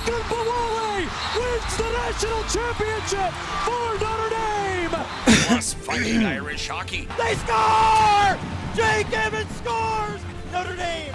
Ogunbowale wins the national championship for Notre Dame! Plus fighting Irish hockey. They score! Jake Evans scores! Notre Dame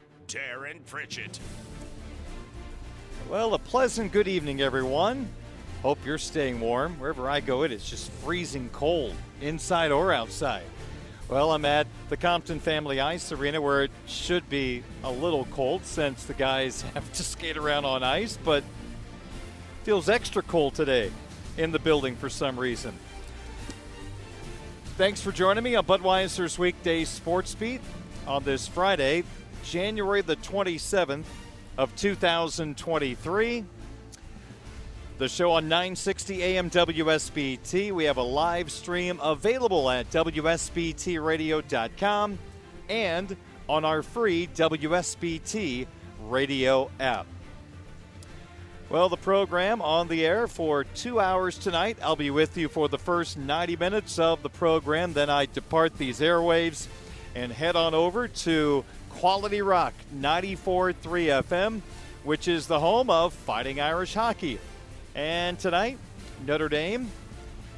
Darren Pritchett. Well, a pleasant good evening, everyone. Hope you're staying warm. Wherever I go, it is just freezing cold, inside or outside. Well, I'm at the Compton Family Ice Arena where it should be a little cold since the guys have to skate around on ice, but feels extra cold today in the building for some reason. Thanks for joining me on Budweiser's Weekday Sports Beat on this Friday, January the 27th of 2023. The show on 960 AM WSBT. We have a live stream available at WSBTRadio.com and on our free WSBT radio app. Well, the program on the air for two hours tonight. I'll be with you for the first 90 minutes of the program. Then I depart these airwaves and head on over to Quality Rock 94.3 FM, which is the home of Fighting Irish Hockey. And tonight, Notre Dame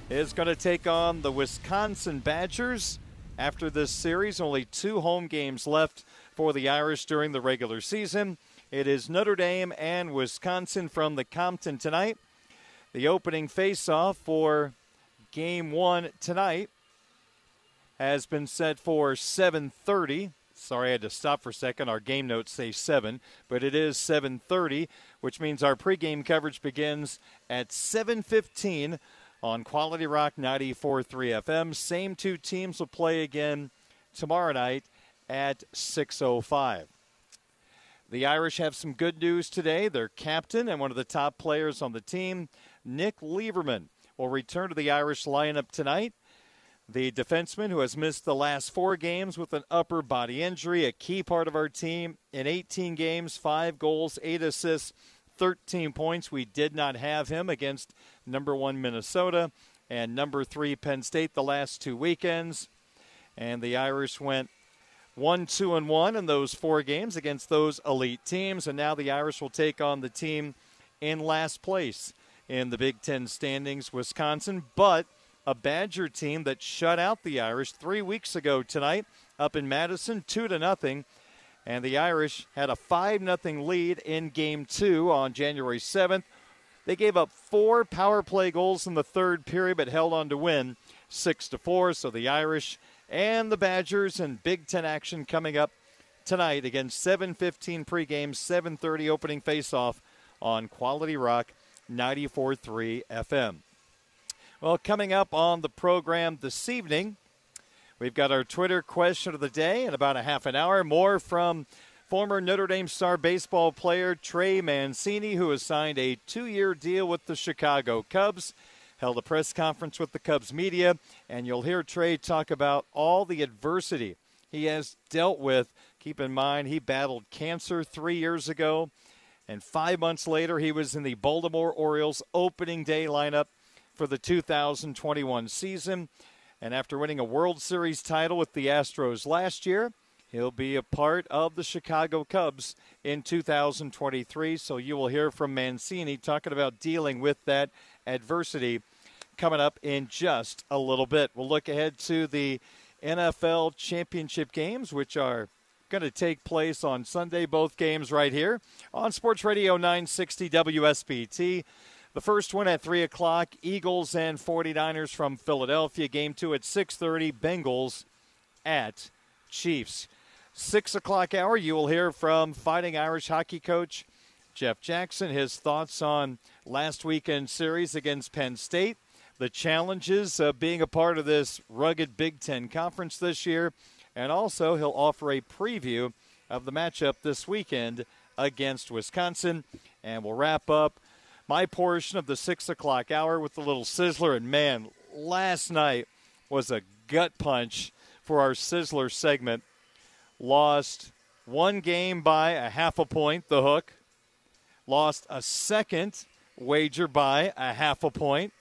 is going to take on the Wisconsin Badgers. After this series, only two home games left for the Irish during the regular season. It is Notre Dame and Wisconsin from the Compton tonight. The opening face-off for game one tonight has been set for 7:30. Sorry, I had to stop for a second. Our game notes say 7, but it is 7:30, which means our pregame coverage begins at 7:15 on Quality Rock 94.3 FM. Same two teams will play again tomorrow night at 6:05. The Irish have some good news today. Their captain and one of the top players on the team, Nick Leivermann, will return to the Irish lineup tonight. The defenseman who has missed the last four games with an upper body injury, a key part of our team in 18 games, five goals, eight assists, 13 points. We did not have him against number one Minnesota and number three Penn State the last two weekends. And the Irish went one, two, and one in those four games against those elite teams. And now the Irish will take on the team in last place in the Big Ten standings, Wisconsin. But a Badger team that shut out the Irish three weeks ago tonight up in Madison, two to nothing. And the Irish had a 5 0 lead in game two on January 7th. They gave up four power play goals in the third period, but held on to win 6 to 4. So the Irish and the Badgers and Big Ten action coming up tonight against 7:15 pregame, 7:30 opening faceoff on Quality Rock 94.3 FM. Well, coming up on the program this evening, we've got our Twitter question of the day in about a half an hour. More from former Notre Dame star baseball player Trey Mancini, who has signed a two year deal with the Chicago Cubs. Held a press conference with the Cubs media, and you'll hear Trey talk about all the adversity he has dealt with. Keep in mind, he battled cancer three years ago, and five months later, he was in the Baltimore Orioles opening day lineup for the 2021 season. And after winning a World Series title with the Astros last year, he'll be a part of the Chicago Cubs in 2023. So you will hear from Mancini talking about dealing with that adversity coming up in just a little bit. We'll look ahead to the NFL championship games, which are going to take place on Sunday. Both games right here on Sports Radio 960 WSBT. The first one at 3 o'clock, Eagles and 49ers from Philadelphia. Game two at 6.30, Bengals at Chiefs. 6 o'clock hour, you will hear from Fighting Irish hockey coach Jeff Jackson, his thoughts on last weekend's series against Penn State, the challenges of being a part of this rugged Big Ten conference this year, and also he'll offer a preview of the matchup this weekend against Wisconsin. And we'll wrap up my portion of the six o'clock hour with the little sizzler. And man, last night was a gut punch for our sizzler segment. Lost one game by a half a point, the hook. Lost a second wager by a half a point.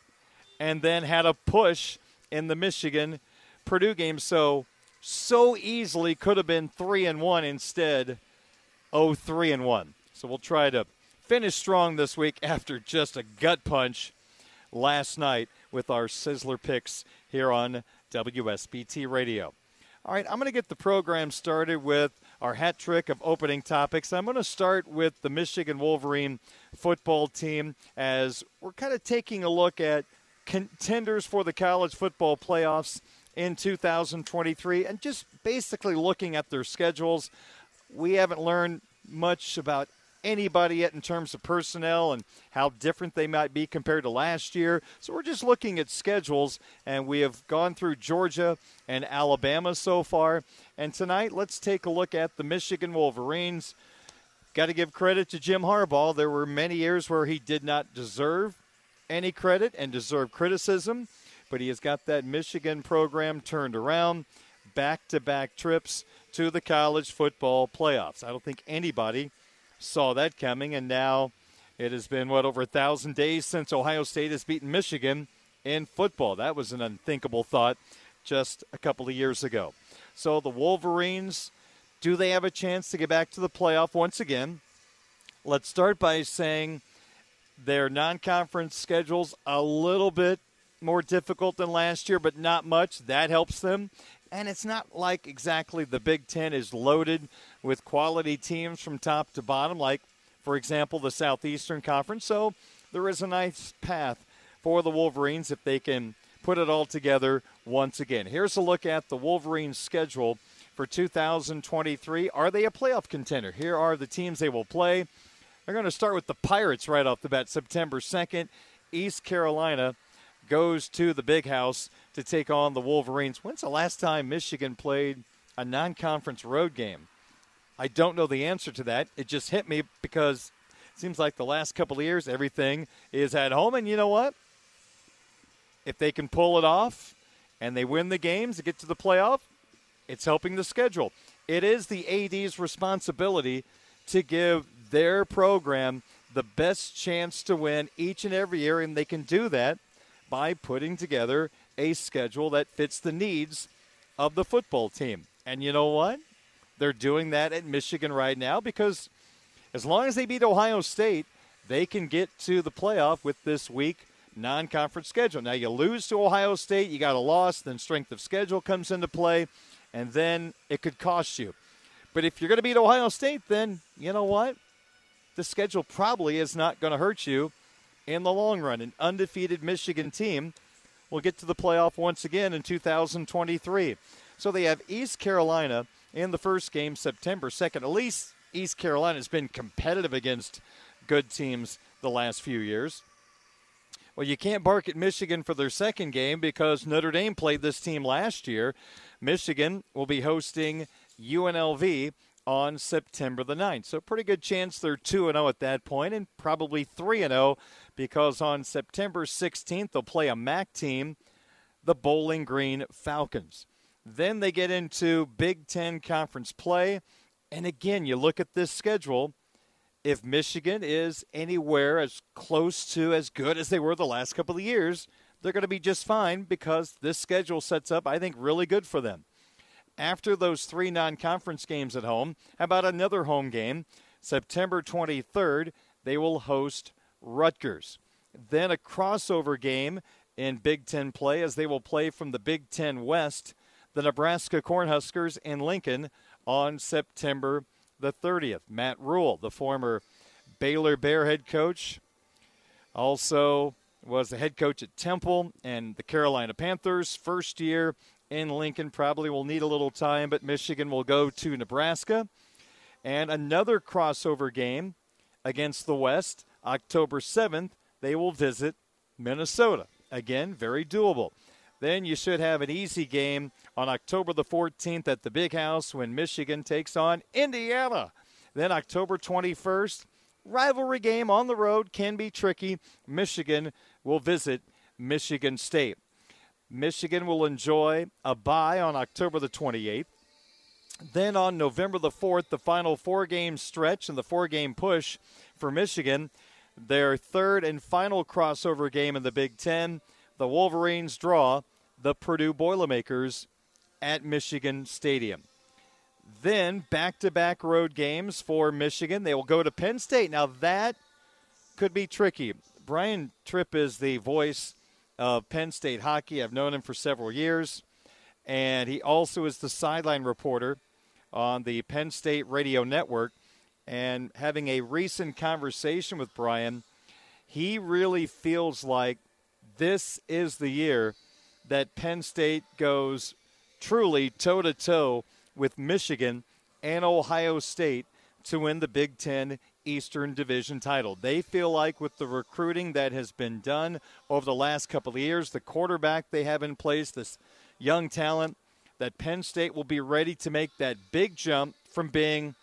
And then had a push in the Michigan Purdue game. So, so easily could have been 3 and 1 instead. Oh, 3 and 1. So we'll try to finish strong this week after just a gut punch last night with our Sizzler picks here on WSBT Radio. All right, I'm going to get the program started with our hat trick of opening topics. I'm going to start with the Michigan Wolverine football team as we're kind of taking a look at contenders for the college football playoffs in 2023 and just basically looking at their schedules. We haven't learned much about anybody yet in terms of personnel and how different they might be compared to last year. So we're just looking at schedules, and we have gone through Georgia and Alabama so far. And tonight, let's take a look at the Michigan Wolverines. Got to give credit to Jim Harbaugh. There were many years where he did not deserve any credit and deserve criticism, but he has got that Michigan program turned around. Back to back trips to the college football playoffs. I don't think anybody saw that coming, and now it has been, what, over a thousand days since Ohio State has beaten Michigan in football. That was an unthinkable thought just a couple of years ago. So the Wolverines, do they have a chance to get back to the playoff once again? Let's start by saying their non conference schedule's a little bit more difficult than last year, but not much. That helps them. And it's not like exactly the Big Ten is loaded with quality teams from top to bottom, like, for example, the Southeastern Conference. So there is a nice path for the Wolverines if they can put it all together once again. Here's a look at the Wolverines' schedule for 2023. Are they a playoff contender? Here are the teams they will play. They're going to start with the Pirates right off the bat, September 2nd. East Carolina goes to the big house to take on the Wolverines. When's the last time Michigan played a non conference road game? I don't know the answer to that. It just hit me because it seems like the last couple of years everything is at home. And you know what? If they can pull it off and they win the games to get to the playoff, it's helping the schedule. It is the AD's responsibility to give their program the best chance to win each and every year, and they can do that by putting together a schedule that fits the needs of the football team. And you know what? They're doing that at Michigan right now because as long as they beat Ohio State, they can get to the playoff with this week non conference schedule. Now, you lose to Ohio State, you got a loss, then strength of schedule comes into play, and then it could cost you. But if you're going to beat Ohio State, then you know what? The schedule probably is not going to hurt you in the long run. An undefeated Michigan team will get to the playoff once again in 2023. So they have East Carolina in the first game, September 2nd. At least East Carolina has been competitive against good teams the last few years. Well, you can't bark at Michigan for their second game because Notre Dame played this team last year. Michigan will be hosting UNLV on September the 9th. So, pretty good chance they're 2 0 at that point and probably 3 0 because on September 16th they'll play a MAC team, the Bowling Green Falcons. Then they get into Big Ten conference play. And again, you look at this schedule. If Michigan is anywhere as close to as good as they were the last couple of years, they're going to be just fine because this schedule sets up, I think, really good for them. After those three non conference games at home, how about another home game? September 23rd, they will host Rutgers. Then a crossover game in Big Ten play as they will play from the Big Ten West, the Nebraska Cornhuskers in Lincoln on September the 30th. Matt Rhule, the former Baylor Bear head coach, also was the head coach at Temple and the Carolina Panthers. First year in Lincoln probably will need a little time, but Michigan will go to Nebraska. And another crossover game against the West, October 7th, they will visit Minnesota. Again, very doable. Then you should have an easy game on October the 14th at the Big House when Michigan takes on Indiana. Then October 21st, rivalry game on the road can be tricky. Michigan will visit Michigan State. Michigan will enjoy a bye on October the 28th. Then on November the 4th, the final four game stretch and the four game push for Michigan. Their third and final crossover game in the Big Ten. The Wolverines draw the Purdue Boilermakers at Michigan Stadium. Then back to back road games for Michigan. They will go to Penn State. Now that could be tricky. Brian Tripp is the voice of Penn State hockey. I've known him for several years. And he also is the sideline reporter on the Penn State Radio Network. And having a recent conversation with Brian, he really feels like this is the year that Penn State goes truly toe to toe with Michigan and Ohio State to win the Big Ten Eastern Division title. They feel like with the recruiting that has been done over the last couple of years, the quarterback they have in place, this young talent, that Penn State will be ready to make that big jump from being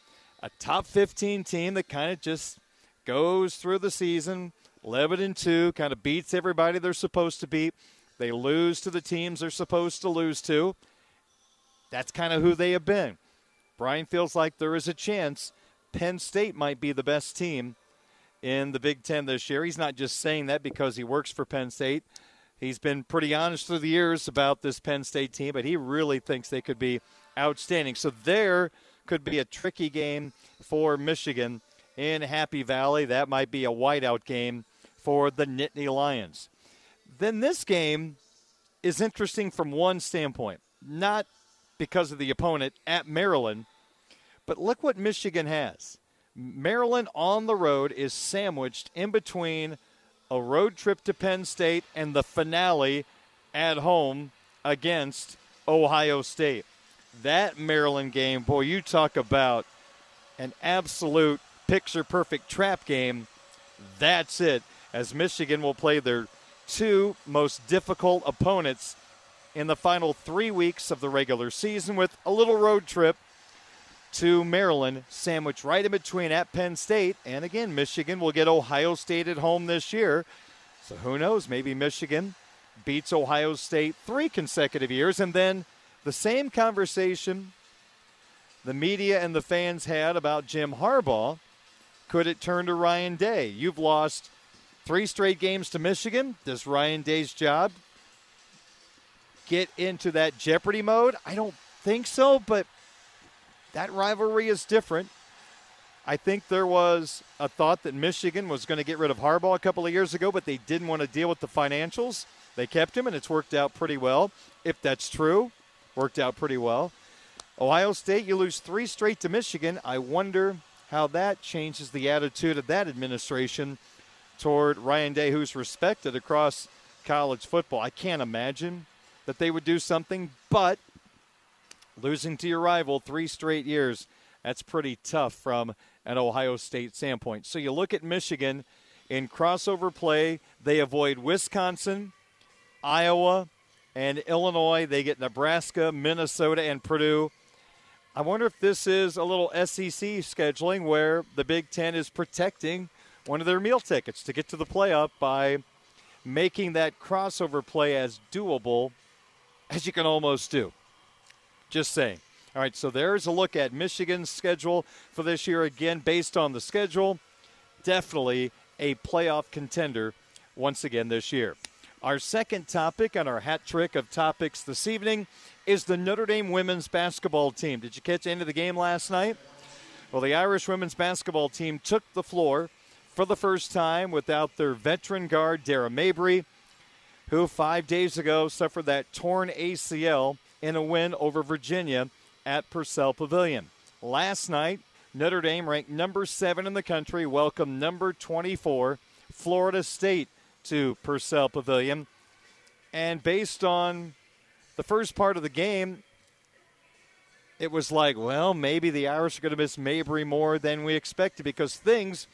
a top 15 team that kind of just goes through the season, 11 and 2, kind of beats everybody they're supposed to beat. They lose to the teams they're supposed to lose to. That's kind of who they have been. Brian feels like there is a chance Penn State might be the best team in the Big Ten this year. He's not just saying that because he works for Penn State. He's been pretty honest through the years about this Penn State team, but he really thinks they could be outstanding. So there could be a tricky game for Michigan in Happy Valley. That might be a whiteout game for the Nittany Lions. Then this game is interesting from one standpoint, not because of the opponent at Maryland, but look what Michigan has. Maryland on the road is sandwiched in between a road trip to Penn State and the finale at home against Ohio State. That Maryland game, boy, you talk about an absolute picture perfect trap game. That's it, as Michigan will play their two most difficult opponents in the final three weeks of the regular season with a little road trip to Maryland, sandwiched right in between at Penn State. And again, Michigan will get Ohio State at home this year. So who knows? Maybe Michigan beats Ohio State three consecutive years. And then the same conversation the media and the fans had about Jim Harbaugh could it turn to Ryan Day? You've lost three straight games to Michigan. Does Ryan Day's job get into that jeopardy mode? I don't think so, but that rivalry is different. I think there was a thought that Michigan was going to get rid of Harbaugh a couple of years ago, but they didn't want to deal with the financials. They kept him, and it's worked out pretty well. If that's true, worked out pretty well. Ohio State, you lose three straight to Michigan. I wonder how that changes the attitude of that administration toward Ryan Day, who's respected across college football. I can't imagine that they would do something, but losing to your rival three straight years, that's pretty tough from an Ohio State standpoint. So you look at Michigan in crossover play, they avoid Wisconsin, Iowa, and Illinois. They get Nebraska, Minnesota, and Purdue. I wonder if this is a little SEC scheduling where the Big Ten is protecting one of their meal tickets to get to the playoff by making that crossover play as doable as you can almost do. Just saying. All right, so there's a look at Michigan's schedule for this year. Again, based on the schedule, definitely a playoff contender once again this year. Our second topic on our hat trick of topics this evening is the Notre Dame women's basketball team. Did you catch end of the game last night? Well, the Irish women's basketball team took the floor for the first time without their veteran guard, Dara Mabrey, who five days ago suffered that torn ACL in a win over Virginia at Purcell Pavilion. Last night, Notre Dame, ranked number seven in the country, welcomed number 24, Florida State, to Purcell Pavilion. And based on the first part of the game, it was like, well, maybe the Irish are going to miss Mabrey more than we expected because things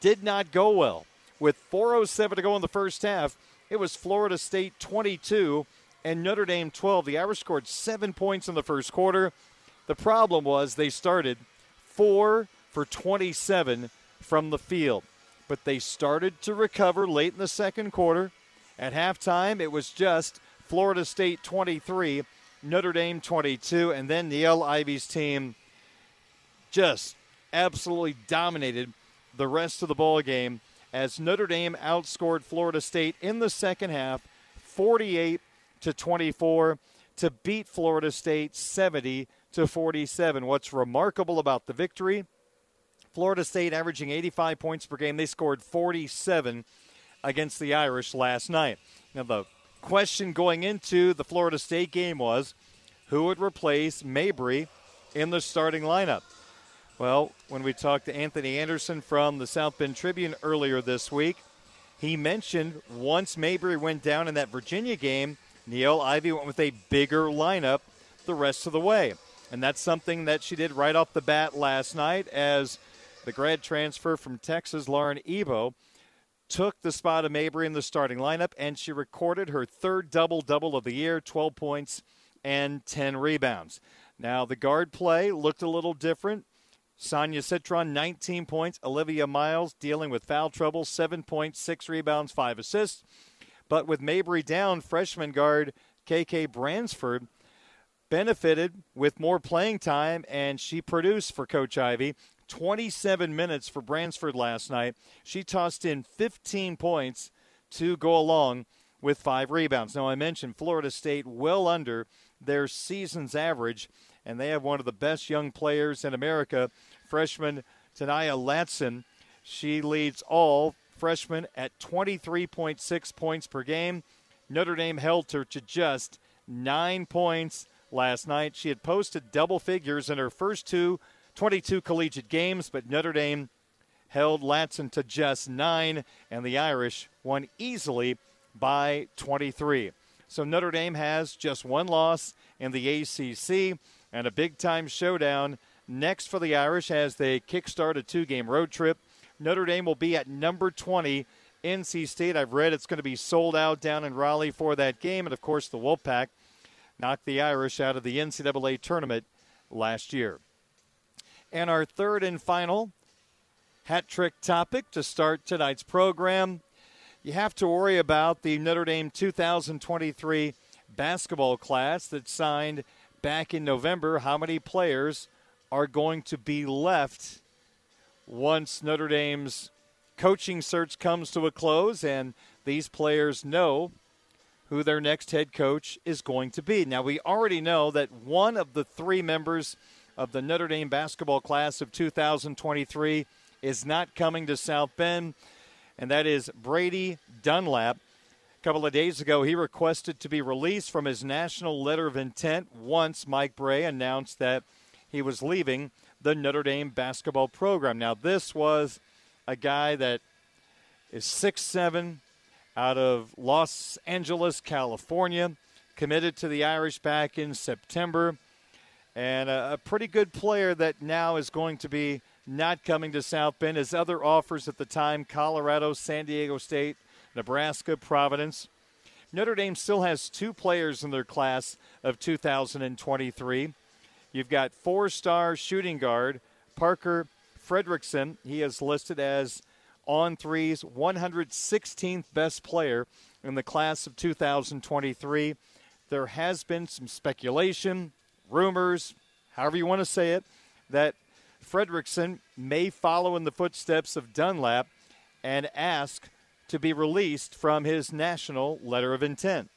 did not go well. With 4.07 to go in the first half, it was Florida State 22 and Notre Dame 12. The Irish scored seven points in the first quarter. The problem was they started four for 27 from the field, but they started to recover late in the second quarter. At halftime, it was just Florida State 23, Notre Dame 22, and then Niele Ivey's team just absolutely dominated the rest of the ball game as Notre Dame outscored Florida State in the second half 48 to 24 to beat Florida State 70 to 47. What's remarkable about the victory? Florida State averaging 85 points per game. They scored 47 against the Irish last night. Now the question going into the Florida State game was who would replace Mabrey in the starting lineup? Well, when we talked to Anthony Anderson from the South Bend Tribune earlier this week, he mentioned once Mabrey went down in that Virginia game, Niele Ivey went with a bigger lineup the rest of the way. And that's something that she did right off the bat last night as the grad transfer from Texas, Lauren Ebo, took the spot of Mabrey in the starting lineup, and she recorded her third double double of the year 12 points and 10 rebounds. Now, the guard play looked a little different. Sonia Citron, 19 points. Olivia Miles dealing with foul trouble, 7 points, 6 rebounds, 5 assists. But with Mabrey down, freshman guard KK Bransford benefited with more playing time, and she produced for Coach Ivey. 27 minutes for Bransford last night. She tossed in 15 points to go along with five rebounds. Now, I mentioned Florida State well under their season's average, and they have one of the best young players in America, freshman Ta'Niya Latson. She leads all freshmen at 23.6 points per game. Notre Dame held her to just nine points last night. She had posted double figures in her first two 22 collegiate games, but Notre Dame held Latson to just nine, and the Irish won easily by 23. So Notre Dame has just one loss in the ACC and a big time showdown next for the Irish as they kickstart a two game road trip. Notre Dame will be at number 20 NC State. I've read it's going to be sold out down in Raleigh for that game. And of course, the Wolfpack knocked the Irish out of the NCAA tournament last year. And our third and final hat trick topic to start tonight's program. You have to worry about the Notre Dame 2023 basketball class that signed back in November. How many players are going to be left once Notre Dame's coaching search comes to a close and these players know who their next head coach is going to be? Now, we already know that one of the three members of the Notre Dame basketball class of 2023 is not coming to South Bend, and that is Brady Dunlap. A couple of days ago, he requested to be released from his national letter of intent once Mike Brey announced that he was leaving the Notre Dame basketball program. Now, this was a guy that is six seven, out of Los Angeles, California, committed to the Irish back in September and a, a, pretty good player that now is going to be not coming to South Bend. His other offers at the time Colorado, San Diego State, Nebraska, Providence. Notre Dame still has two players in their class of 2023. You've got four star shooting guard Parker Friedrichsen. He is listed as On3's 116th best player in the class of 2023. There has been some speculation rumors, however you want to say it, that Fredrickson may follow in the footsteps of Dunlap and ask to be released from his national letter of intent.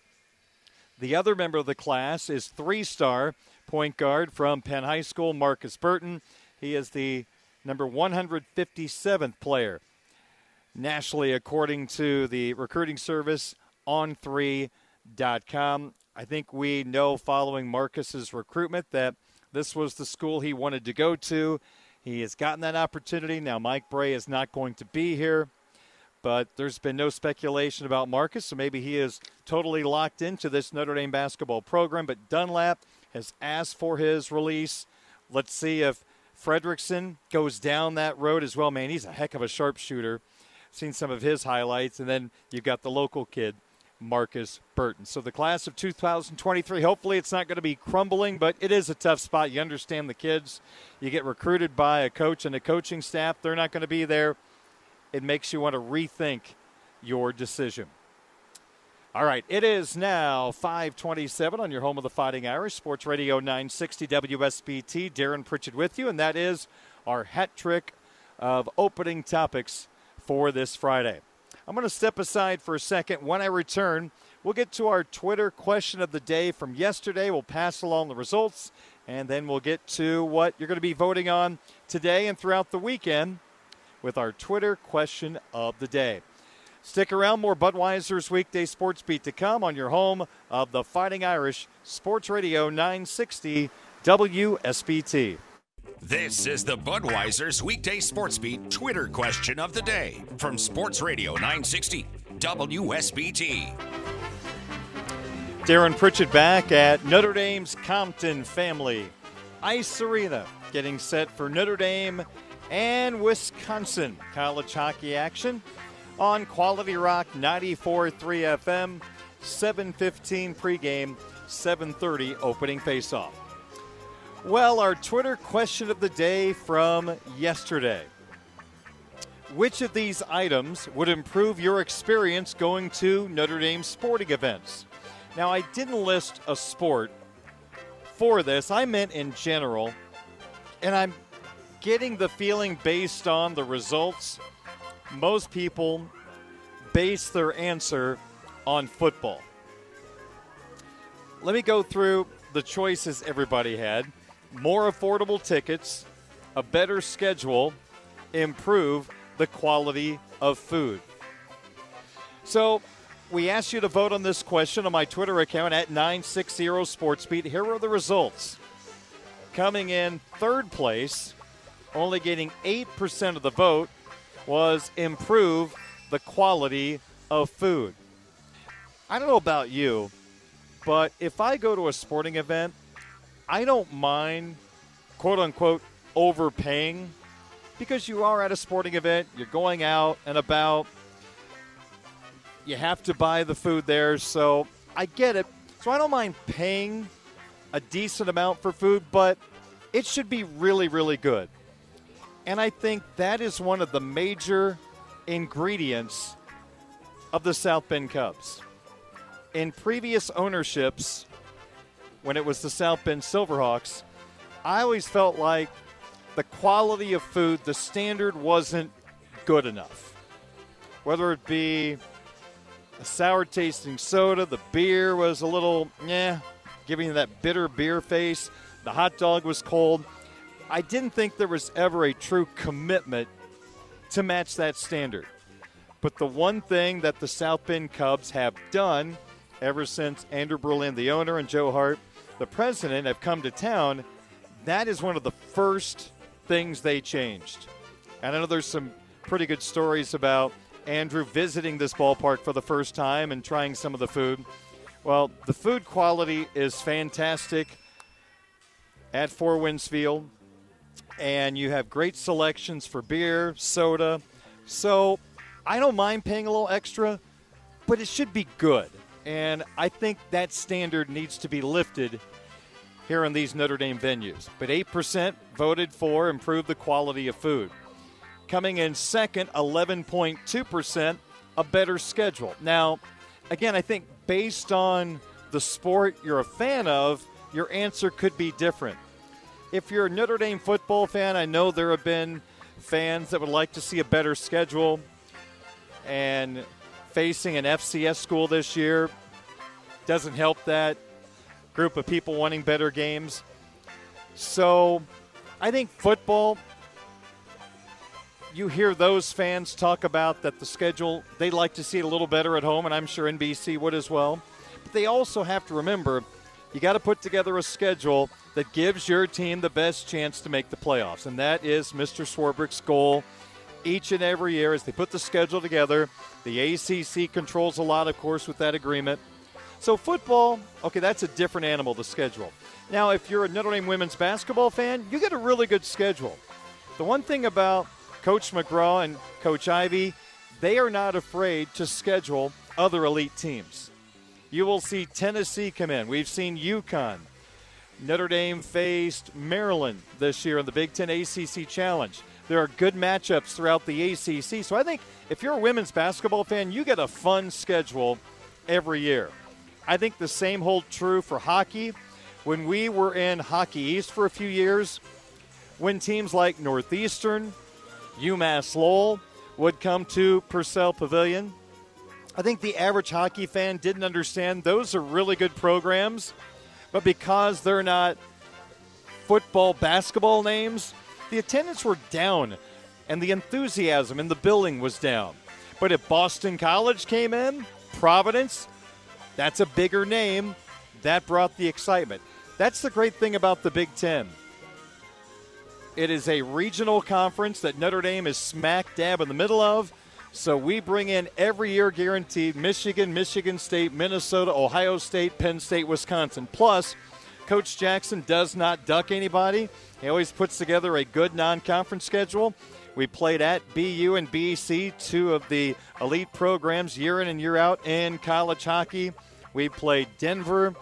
The other member of the class is three star point guard from Penn High School, Marcus Burton. He is the number 157th player nationally, according to the recruiting service on3.com. I think we know following Marcus's recruitment that this was the school he wanted to go to. He has gotten that opportunity. Now, Mike Brey is not going to be here, but there's been no speculation about Marcus, so maybe he is totally locked into this Notre Dame basketball program. But Dunlap has asked for his release. Let's see if Friedrichsen goes down that road as well. Man, he's a heck of a sharpshooter. Seen some of his highlights, and then you've got the local kid, Marcus Burton. So the class of 2023, hopefully it's not going to be crumbling, but it is a tough spot. You understand the kids. You get recruited by a coach and a coaching staff, they're not going to be there. It makes you want to rethink your decision. All right, it is now 527 on your home of the Fighting Irish, Sports Radio 960 WSBT. Darren Pritchett with you, and that is our hat trick of opening topics for this Friday. I'm going to step aside for a second. When I return, we'll get to our Twitter question of the day from yesterday. We'll pass along the results, and then we'll get to what you're going to be voting on today and throughout the weekend with our Twitter question of the day. Stick around, more Budweiser's weekday sports beat to come on your home of the Fighting Irish Sports Radio 960 WSBT. This is the Budweiser's weekday sports beat Twitter question of the day from Sports Radio 960 WSBT. Darren Pritchett back at Notre Dame's Compton Family Ice Arena, getting set for Notre Dame and Wisconsin college hockey action on Quality Rock 94.3 FM, 7:15 pregame, 7:30 opening faceoff. Well, our Twitter question of the day from yesterday. Which of these items would improve your experience going to Notre Dame sporting events? Now, I didn't list a sport for this, I meant in general, and I'm getting the feeling based on the results, most people base their answer on football. Let me go through the choices everybody had more affordable tickets, a better schedule, improve the quality of food. So, we asked you to vote on this question on my Twitter account at 960 SportsBeat. Here are the results. Coming in third place, only getting 8% of the vote, was improve the quality of food. I don't know about you, but if I go to a sporting event I don't mind, quote unquote, overpaying because you are at a sporting event, you're going out and about, you have to buy the food there, so I get it. So I don't mind paying a decent amount for food, but it should be really, really good. And I think that is one of the major ingredients of the South Bend Cubs. In previous ownerships, when it was the South Bend Silverhawks, I always felt like the quality of food, the standard wasn't good enough. Whether it be a sour tasting soda, the beer was a little, yeah, giving you that bitter beer face, the hot dog was cold. I didn't think there was ever a true commitment to match that standard. But the one thing that the South Bend Cubs have done ever since Andrew Berlin, the owner, and Joe Hart the president have come to town, that is one of the first things they changed. And I know there's some pretty good stories about Andrew visiting this ballpark for the first time and trying some of the food. Well, the food quality is fantastic at Four Winds Field, and you have great selections for beer, soda. So I don't mind paying a little extra, but it should be good. And I think that standard needs to be lifted here in these Notre Dame venues. But 8% voted for improve the quality of food. Coming in second, 11.2%, a better schedule. Now, again, I think based on the sport you're a fan of, your answer could be different. If you're a Notre Dame football fan, I know there have been fans that would like to see a better schedule and facing an FCS school this year doesn't help that group of people wanting better games. So I think football, you hear those fans talk about that the schedule, they'd like to see it a little better at home, and I'm sure NBC would as well. But they also have to remember you got to put together a schedule that gives your team the best chance to make the playoffs. And that is Mr. Swarbrick's goal each and every year as they put the schedule together. The ACC controls a lot, of course, with that agreement. So, football, okay, that's a different animal, the schedule. Now, if you're a Notre Dame women's basketball fan, you get a really good schedule. The one thing about Coach McGraw and Coach Ivey, they are not afraid to schedule other elite teams. You will see Tennessee come in. We've seen UConn. Notre Dame faced Maryland this year in the Big Ten ACC Challenge. There are good matchups throughout the ACC. So I think if you're a women's basketball fan, you get a fun schedule every year. I think the same hold true for hockey. When we were in Hockey East for a few years, when teams like Northeastern, UMass Lowell would come to Purcell Pavilion, I think the average hockey fan didn't understand those are really good programs, but because they're not football, basketball names, the attendance were down and the enthusiasm in the building was down. But if Boston College came in, Providence, that's a bigger name. That brought the excitement. That's the great thing about the Big Ten. It is a regional conference that Notre Dame is smack dab in the middle of. So we bring in every year guaranteed Michigan, Michigan State, Minnesota, Ohio State, Penn State, Wisconsin. Plus, Coach Jackson does not duck anybody. He always puts together a good non conference schedule. We played at BU and BC, two of the elite programs year in and year out in college hockey. We played Denver,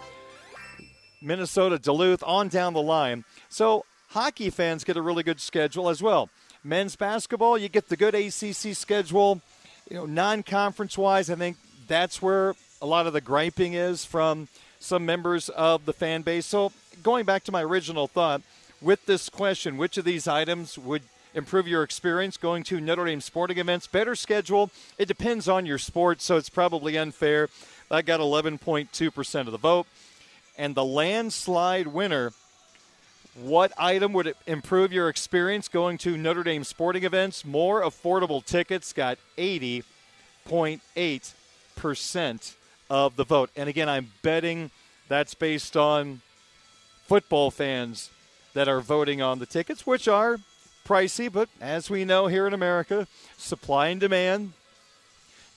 Minnesota, Duluth, on down the line. So hockey fans get a really good schedule as well. Men's basketball, you get the good ACC schedule. You know, non-conference wise, I think that's where a lot of the griping is from some members of the fan base. So, going back to my original thought, with this question, which of these items would improve your experience going to Notre Dame sporting events? Better schedule. It depends on your sport, so it's probably unfair. That got 11.2% of the vote. And the landslide winner what item would improve your experience going to Notre Dame sporting events? More affordable tickets got 80.8% of the vote. And again, I'm betting that's based on football fans that are voting on the tickets, which are pricey, but as we know here in America, supply and demand.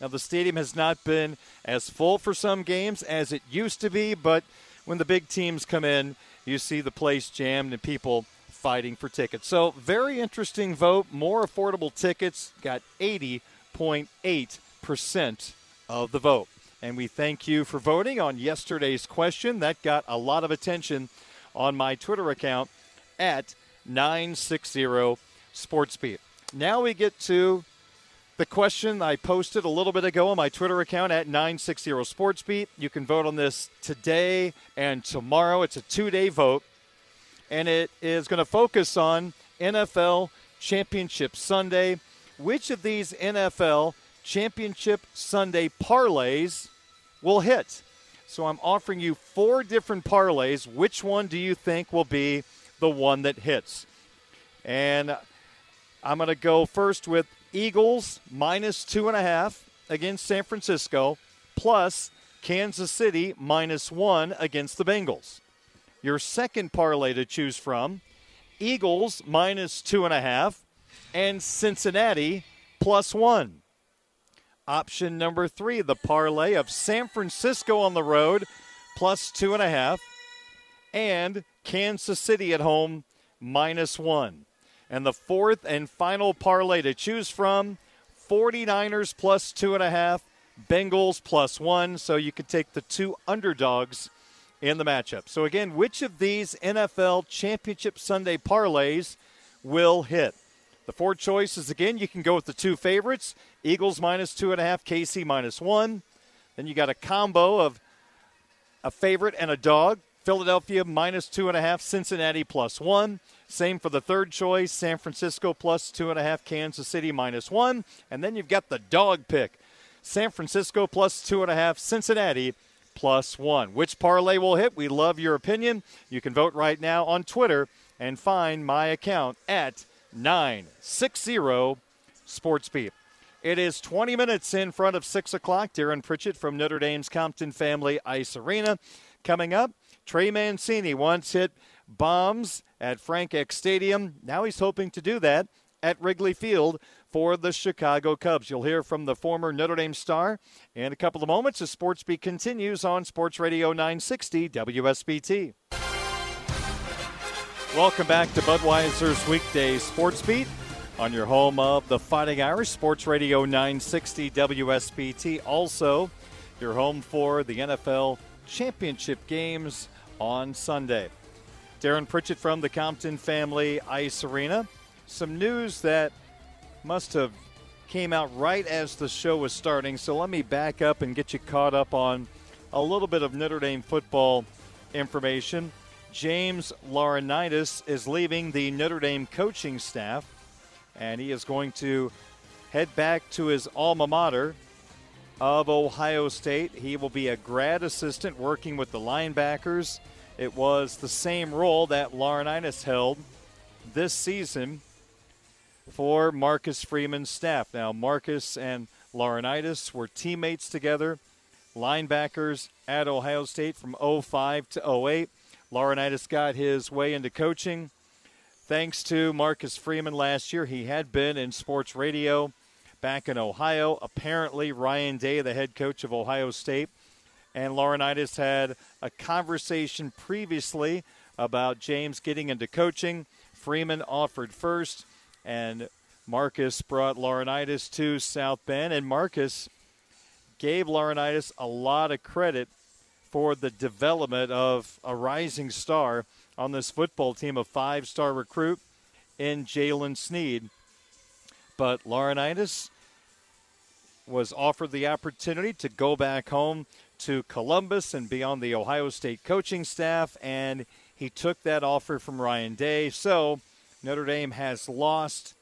Now, the stadium has not been as full for some games as it used to be, but when the big teams come in, you see the place jammed and people fighting for tickets. So, very interesting vote. More affordable tickets got 80.8% of the vote. And we thank you for voting on yesterday's question. That got a lot of attention on my Twitter account at 960 SportsBeat. Now we get to the question I posted a little bit ago on my Twitter account at 960 SportsBeat. You can vote on this today and tomorrow. It's a two day vote, and it is going to focus on NFL Championship Sunday. Which of these NFL Championship Sunday parlays will hit? So I'm offering you four different parlays. Which one do you think will be the one that hits? And I'm going to go first with Eagles minus two and a half against San Francisco, plus Kansas City minus one against the Bengals. Your second parlay to choose from Eagles minus two and a half and Cincinnati plus one. Option number three, the parlay of San Francisco on the road plus two and a half and Kansas City at home minus one. And the fourth and final parlay to choose from 49ers plus two and a half, Bengals plus one. So you can take the two underdogs in the matchup. So, again, which of these NFL Championship Sunday parlays will hit? The four choices again, you can go with the two favorites Eagles minus two and a half, KC minus one. Then you got a combo of a favorite and a dog Philadelphia minus two and a half, Cincinnati plus one. Same for the third choice, San Francisco plus two and a half, Kansas City minus one. And then you've got the dog pick, San Francisco plus two and a half, Cincinnati plus one. Which parlay will hit? We love your opinion. You can vote right now on Twitter and find my account at 960 SportsBeat. It is 20 minutes in front of 6 o'clock. Darren Pritchett from Notre Dame's Compton Family Ice Arena. Coming up, Trey Mancini once hit bombs at Frank Eck Stadium. Now he's hoping to do that at Wrigley Field for the Chicago Cubs. You'll hear from the former Notre Dame star in a couple of moments as Sports Beat continues on Sports Radio 960 WSBT. Welcome back to Budweiser's weekday Sports Beat on your home of the Fighting Irish, Sports Radio 960 WSBT. Also, your home for the NFL championship games on Sunday. Darren Pritchett from the Compton Family Ice Arena. Some news that must have came out right as the show was starting, so let me back up and get you caught up on a little bit of Notre Dame football information. James Laurinaitis is leaving the Notre Dame coaching staff, and he is going to head back to his alma mater of Ohio State. He will be a grad assistant working with the linebackers it was the same role that Laurinaitis held this season for Marcus Freeman's staff. Now, Marcus and Laurinaitis were teammates together, linebackers at Ohio State from 05 to 08. Laurinaitis got his way into coaching. Thanks to Marcus Freeman last year, he had been in sports radio back in Ohio. Apparently, Ryan Day, the head coach of Ohio State, and Laurinaitis had a conversation previously about James getting into coaching. Freeman offered first, and Marcus brought Laurinaitis to South Bend, and Marcus gave Laurinaitis a lot of credit for the development of a rising star on this football team, a five star recruit in Jaylen Sneed. But Laurinaitis was offered the opportunity to go back home to Columbus and be on the Ohio State coaching staff, and he took that offer from Ryan Day. So Notre Dame has lost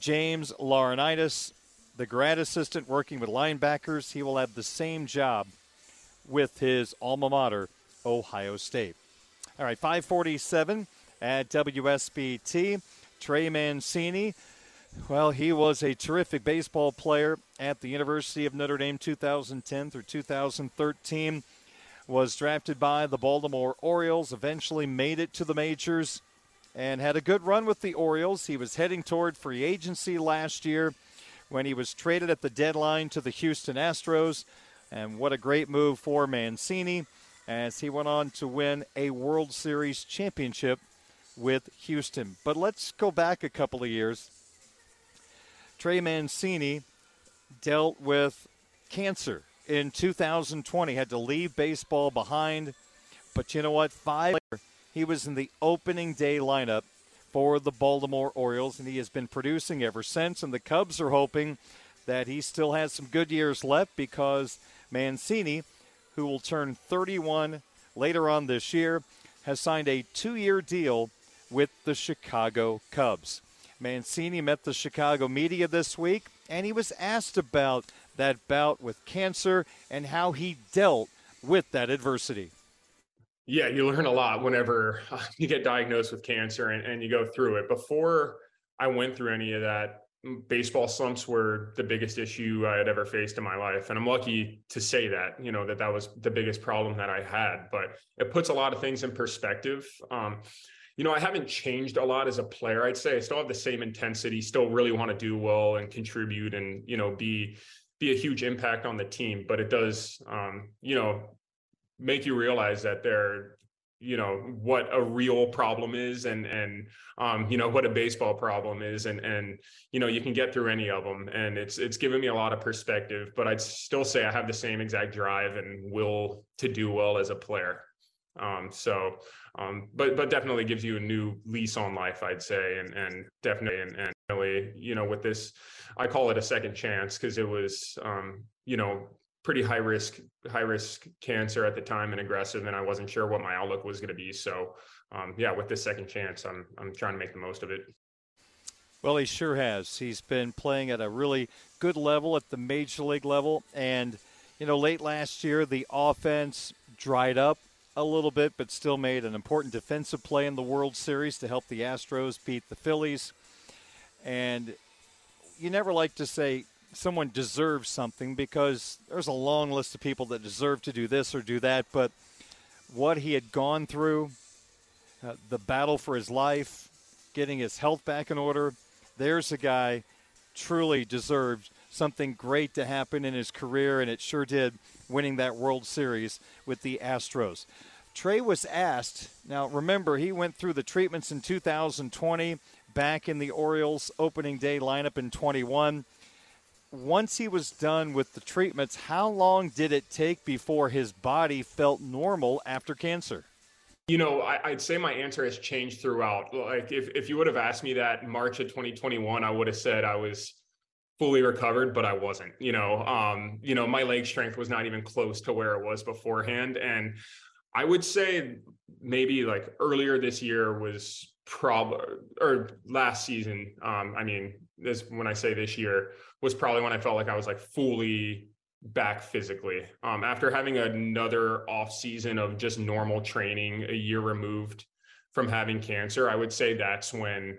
James Laurinaitis, the grad assistant working with linebackers. He will have the same job with his alma mater, Ohio State. All right, 547 at WSBT. Trey Mancini well, he was a terrific baseball player at the University of Notre Dame 2010 through 2013. Was drafted by the Baltimore Orioles, eventually made it to the majors and had a good run with the Orioles. He was heading toward free agency last year when he was traded at the deadline to the Houston Astros. And what a great move for Mancini as he went on to win a World Series championship with Houston. But let's go back a couple of years. Trey Mancini dealt with cancer in 2020, had to leave baseball behind. But you know what? Five later, he was in the opening day lineup for the Baltimore Orioles, and he has been producing ever since. And the Cubs are hoping that he still has some good years left because Mancini, who will turn 31 later on this year, has signed a two year deal with the Chicago Cubs. Mancini met the Chicago media this week, and he was asked about that bout with cancer and how he dealt with that adversity. Yeah, you learn a lot whenever you get diagnosed with cancer and, and you go through it. Before I went through any of that, baseball slumps were the biggest issue I had ever faced in my life. And I'm lucky to say that, you know, that that was the biggest problem that I had. But it puts a lot of things in perspective. Um, you know, I haven't changed a lot as a player. I'd say I still have the same intensity, still really want to do well and contribute and, you know, be be a huge impact on the team. But it does um, you know, make you realize that there you know what a real problem is and and um you know what a baseball problem is and and you know you can get through any of them and it's it's given me a lot of perspective but i'd still say i have the same exact drive and will to do well as a player um so um, but but definitely gives you a new lease on life, I'd say, and and definitely and, and really, you know, with this, I call it a second chance because it was, um, you know, pretty high risk high risk cancer at the time and aggressive, and I wasn't sure what my outlook was going to be. So um, yeah, with this second chance, I'm I'm trying to make the most of it. Well, he sure has. He's been playing at a really good level at the major league level, and you know, late last year the offense dried up a little bit, but still made an important defensive play in the World Series to help the Astros beat the Phillies. And you never like to say someone deserves something because there's a long list of people that deserve to do this or do that, but what he had gone through, uh, the battle for his life, getting his health back in order, there's a guy truly deserved something great to happen in his career, and it sure did winning that World Series with the Astros. Trey was asked, now remember, he went through the treatments in 2020, back in the Orioles opening day lineup in 21. Once he was done with the treatments, how long did it take before his body felt normal after cancer? You know, I, would say my answer has changed throughout. Like, if, if you would have asked me that March of 2021, I would have said I was fully recovered, but I wasn't. You know, um, you know, my leg strength was not even close to where it was beforehand, and I would say maybe like earlier this year was probably or last season. Um, I mean, this when I say this year was probably when I felt like I was like fully back physically. Um, after having another off season of just normal training, a year removed from having cancer, I would say that's when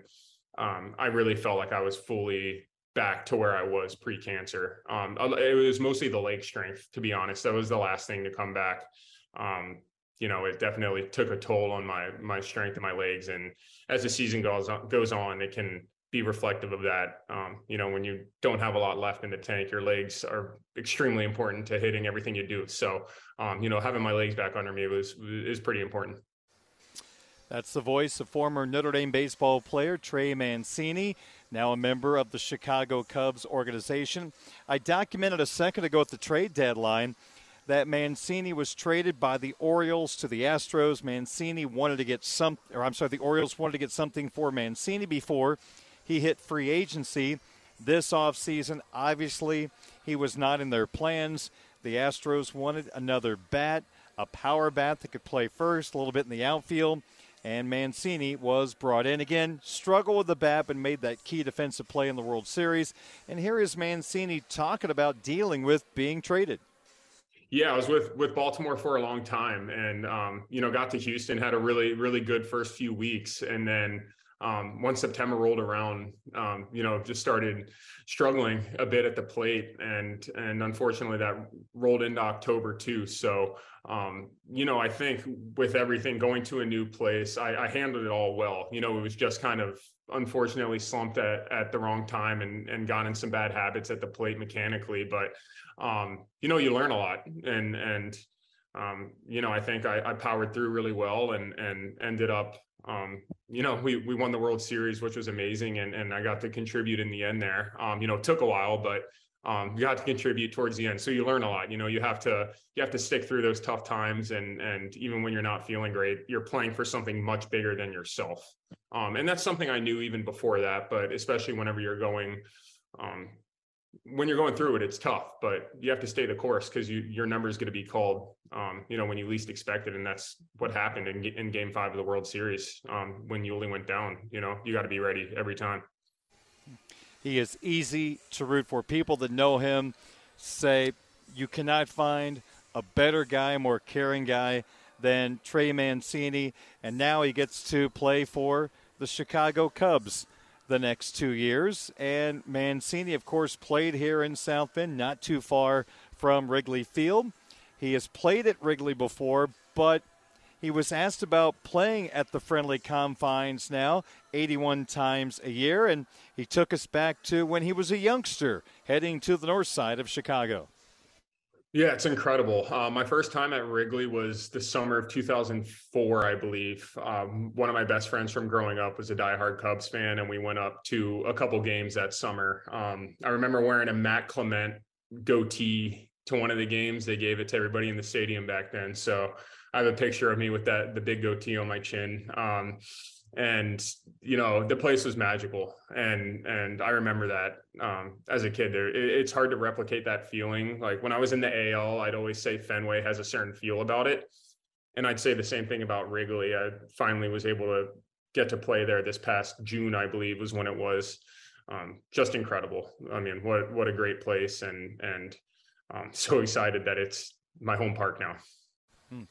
um, I really felt like I was fully back to where I was pre-cancer. Um, it was mostly the leg strength, to be honest. That was the last thing to come back. Um, you know, it definitely took a toll on my my strength and my legs. And as the season goes on, goes on, it can be reflective of that. Um, you know, when you don't have a lot left in the tank, your legs are extremely important to hitting everything you do. So, um, you know, having my legs back under me was is pretty important. That's the voice of former Notre Dame baseball player Trey Mancini now a member of the Chicago Cubs organization. I documented a second ago at the trade deadline that Mancini was traded by the Orioles to the Astros. Mancini wanted to get some, or I'm sorry, the Orioles wanted to get something for Mancini before he hit free agency this offseason. Obviously, he was not in their plans. The Astros wanted another bat, a power bat that could play first, a little bit in the outfield and Mancini was brought in. Again, struggled with the bat, and made that key defensive play in the World Series. And here is Mancini talking about dealing with being traded. Yeah, I was with with Baltimore for a long time, and um, you know, got to Houston, had a really really good first few weeks, and then um, once September rolled around, um, you know, just started struggling a bit at the plate, and and unfortunately that rolled into October too. So, um, you know, I think with everything going to a new place, I, I, handled it all well. You know, it was just kind of unfortunately slumped at, at the wrong time and and got in some bad habits at the plate mechanically, but um, you know, you learn a lot, and and um, you know, I think I, I powered through really well and and ended up um, you know, we we won the World Series, which was amazing, and and I got to contribute in the end there. Um, you know, took a while, but um, you got to contribute towards the end. So you learn a lot. You know, you have to you have to stick through those tough times, and and even when you're not feeling great, you're playing for something much bigger than yourself. Um, and that's something I knew even before that, but especially whenever you're going um, when you're going through it, it's tough, but you have to stay the course because you your number is going to be called, um, you know, when you least expect it, and that's what happened in in Game Five of the World Series um, when Yuli went down. You know, you got to be ready every time. He is easy to root for. People that know him say you cannot find a better guy, more caring guy than Trey Mancini, and now he gets to play for the Chicago Cubs the next two years. And Mancini, of course, played here in South Bend, not too far from Wrigley Field. He has played at Wrigley before, but he was asked about playing at the friendly confines now 81 times a year, and he took us back to when he was a youngster heading to the north side of Chicago. Yeah, it's incredible. Uh, my first time at Wrigley was the summer of 2004, I believe. Um, one of my best friends from growing up was a diehard Cubs fan, and we went up to a couple games that summer. Um, I remember wearing a Matt Clement goatee to one of the games. They gave it to everybody in the stadium back then. So I have a picture of me with that the big goatee on my chin. Um, and you know the place was magical. And and i remember that um, as a kid there it, it's hard to replicate that feeling. Like when i was in the al i'd always say fenway has a certain feel about it. And i'd say the same thing about wrigley. I finally was able to get to play there this past june i believe was when it was. Um, just incredible. I mean what what a great place. And and um, so excited that it's my home park now. Hmm.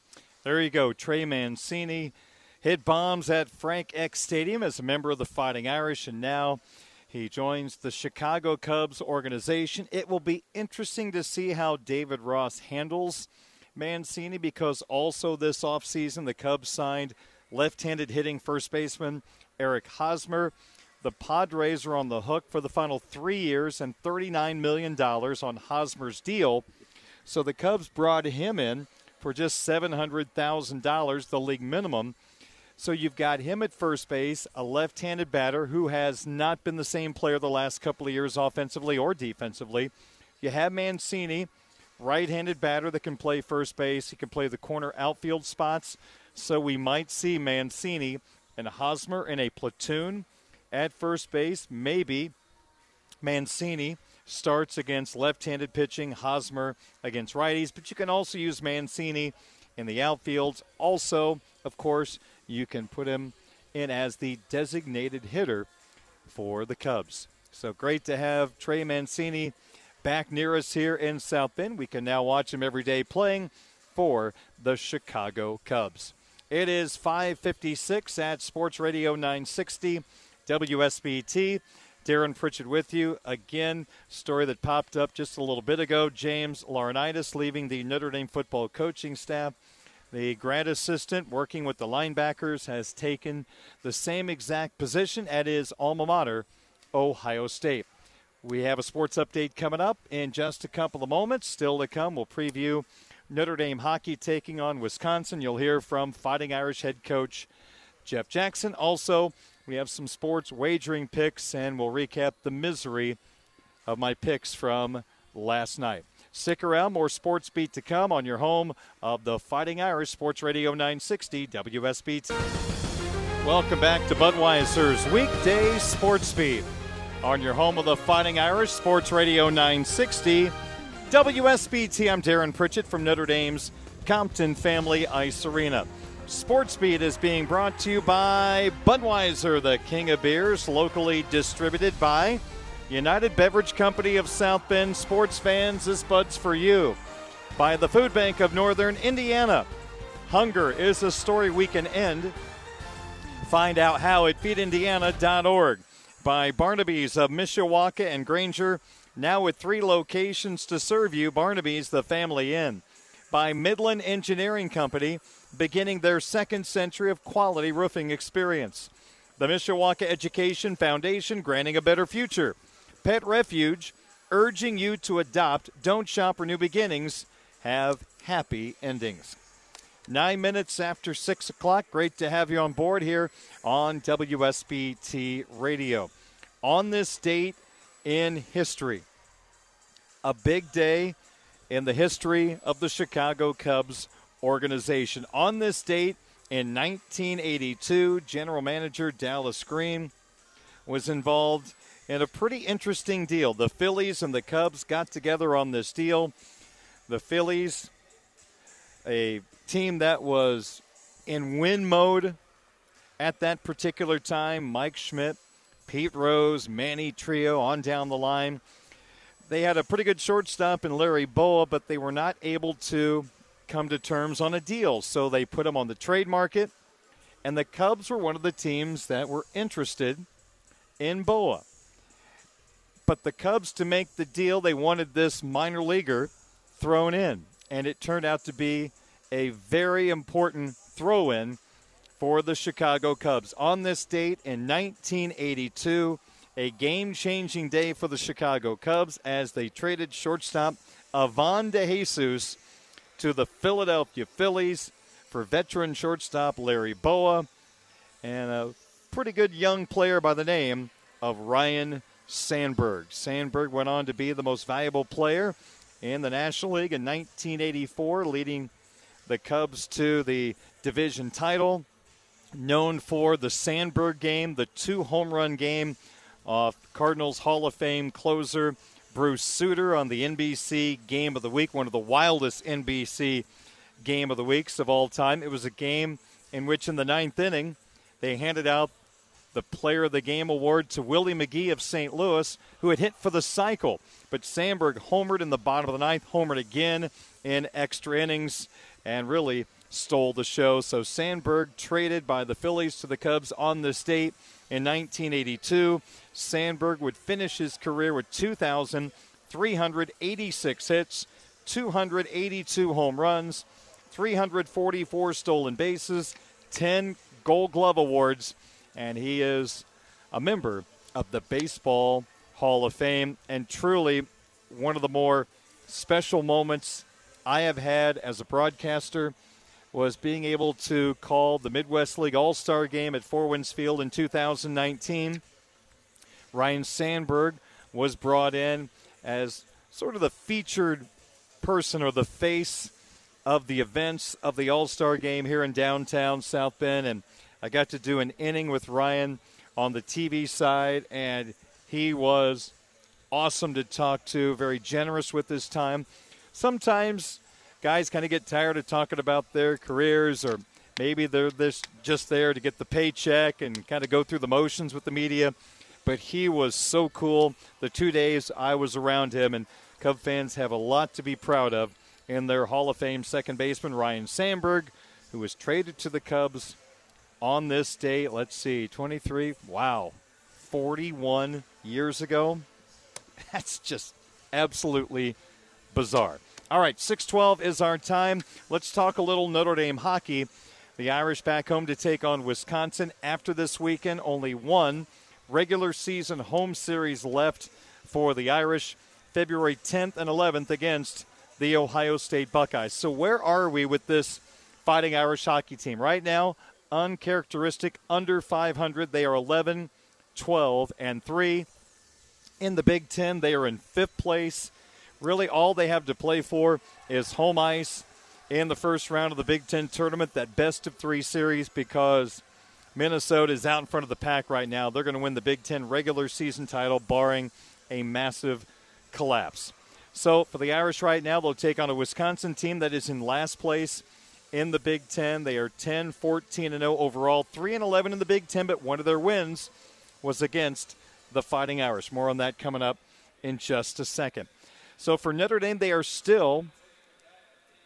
there you go. Trey mancini hit bombs at Frank Eck Stadium as a member of the Fighting Irish, and now he joins the Chicago Cubs organization. It will be interesting to see how David Ross handles Mancini because also this offseason the Cubs signed left handed hitting first baseman Eric Hosmer. The Padres are on the hook for the final three years and $39 million on Hosmer's deal. So the Cubs brought him in for just $700,000, the league minimum. So you've got him at first base, a left handed batter who has not been the same player the last couple of years offensively or defensively. You have Mancini, right handed batter that can play first base. He can play the corner outfield spots. So we might see Mancini and Hosmer in a platoon at first base. Maybe Mancini starts against left handed pitching, Hosmer against righties, but you can also use Mancini in the outfields. Also, of course, you can put him in as the designated hitter for the Cubs. So great to have Trey Mancini back near us here in South Bend. We can now watch him every day playing for the Chicago Cubs. It is 5:56 at Sports Radio 960 WSBT. Darren Pritchett with you again. Story that popped up just a little bit ago. James Laurinaitis leaving the Notre Dame football coaching staff the grad assistant working with the linebackers has taken the same exact position at his alma mater, Ohio State. We have a sports update coming up in just a couple of moments. Still to come, we'll preview Notre Dame hockey taking on Wisconsin. You'll hear from Fighting Irish head coach Jeff Jackson. Also, we have some sports wagering picks, and we'll recap the misery of my picks from last night. Stick around, more Sports Beat to come on your home of the Fighting Irish Sports Radio 960 WSBT. Welcome back to Budweiser's Weekday Sports Beat on your home of the Fighting Irish Sports Radio 960 WSBT. I'm Darren Pritchett from Notre Dame's Compton Family Ice Arena. Sports Beat is being brought to you by Budweiser, the king of beers, locally distributed by United Beverage Company of South Bend. Sports fans, this Bud's for you. By the Food Bank of Northern Indiana. Hunger is a story we can end. Find out how at feedindiana.org. By Barnaby's of Mishawaka and Granger, now with three locations to serve you. Barnaby's, the family inn. By Midland Engineering Company, beginning their second century of quality roofing experience. The Mishawaka Education Foundation, granting a better future. Pet Refuge, urging you to adopt. Don't shop for new beginnings. Have happy endings. Nine minutes after six o'clock. Great to have you on board here on WSBT Radio. On this date in history, a big day in the history of the Chicago Cubs organization. On this date in 1982, General Manager Dallas Green was involved in a pretty interesting deal. The Phillies and the Cubs got together on this deal. The Phillies, a team that was in win mode at that particular time, Mike Schmidt, Pete Rose, Manny Trillo on down the line. They had a pretty good shortstop in Larry Bowa, but they were not able to come to terms on a deal. So they put him on the trade market, and the Cubs were one of the teams that were interested in Bowa. But the Cubs, to make the deal, they wanted this minor leaguer thrown in. And it turned out to be a very important throw in for the Chicago Cubs. On this date in 1982, a game changing day for the Chicago Cubs as they traded shortstop Ivan DeJesus to the Philadelphia Phillies for veteran shortstop Larry Bowa and a pretty good young player by the name of Ryne Sandberg. Sandberg went on to be the most valuable player in the National League in 1984, leading the Cubs to the division title. known for the Sandberg game, the two home run game off Cardinals Hall of Fame closer Bruce Sutter on the NBC Game of the Week, one of the wildest NBC Game of the Weeks of all time. It was a game in which, in the ninth inning, they handed out the Player of the Game award to Willie McGee of St. Louis, who had hit for the cycle. But Sandberg homered in the bottom of the ninth, homered again in extra innings, and really stole the show. So Sandberg traded by the Phillies to the Cubs on this date in 1982. Sandberg would finish his career with 2,386 hits, 282 home runs, 344 stolen bases, 10 Gold Glove awards, and he is a member of the Baseball Hall of Fame and truly one of the more special moments I have had as a broadcaster was being able to call the Midwest League All Star game at Four Winds Field in 2019. Ryne Sandberg was brought in as sort of the featured person or the face of the events of the All Star game here in downtown South Bend. And I got to do an inning with Ryne on the TV side, and he was awesome to talk to, very generous with his time. Sometimes guys kind of get tired of talking about their careers or maybe they're just there to get the paycheck and kind of go through the motions with the media. But he was so cool. The two days I was around him, and Cub fans have a lot to be proud of in their Hall of Fame second baseman, Ryne Sandberg, who was traded to the Cubs on this date. Let's see, 23, wow, 41 years ago. That's just absolutely bizarre. All right, 612 is our time. Let's talk a little Notre Dame hockey. The Irish back home to take on Wisconsin after this weekend. Only one regular season home series left for the Irish. February 10th and 11th against the Ohio State Buckeyes. So, where are we with this Fighting Irish hockey team? Right now, uncharacteristic, under 500. They are 11, 12, and 3. In the Big Ten, they are in fifth place really all they have to play for is home ice in the first round of the Big Ten tournament, that best of three series, because Minnesota is out in front of the pack right now. They're going to win the Big Ten regular season title, barring a massive collapse. So for the Irish right now, they'll take on a Wisconsin team that is in last place in the Big Ten. They are 10, 14, and 0 overall, 3 and 11 in the Big Ten, but one of their wins was against the Fighting Irish. More on that coming up in just a second. So for Notre Dame, they are still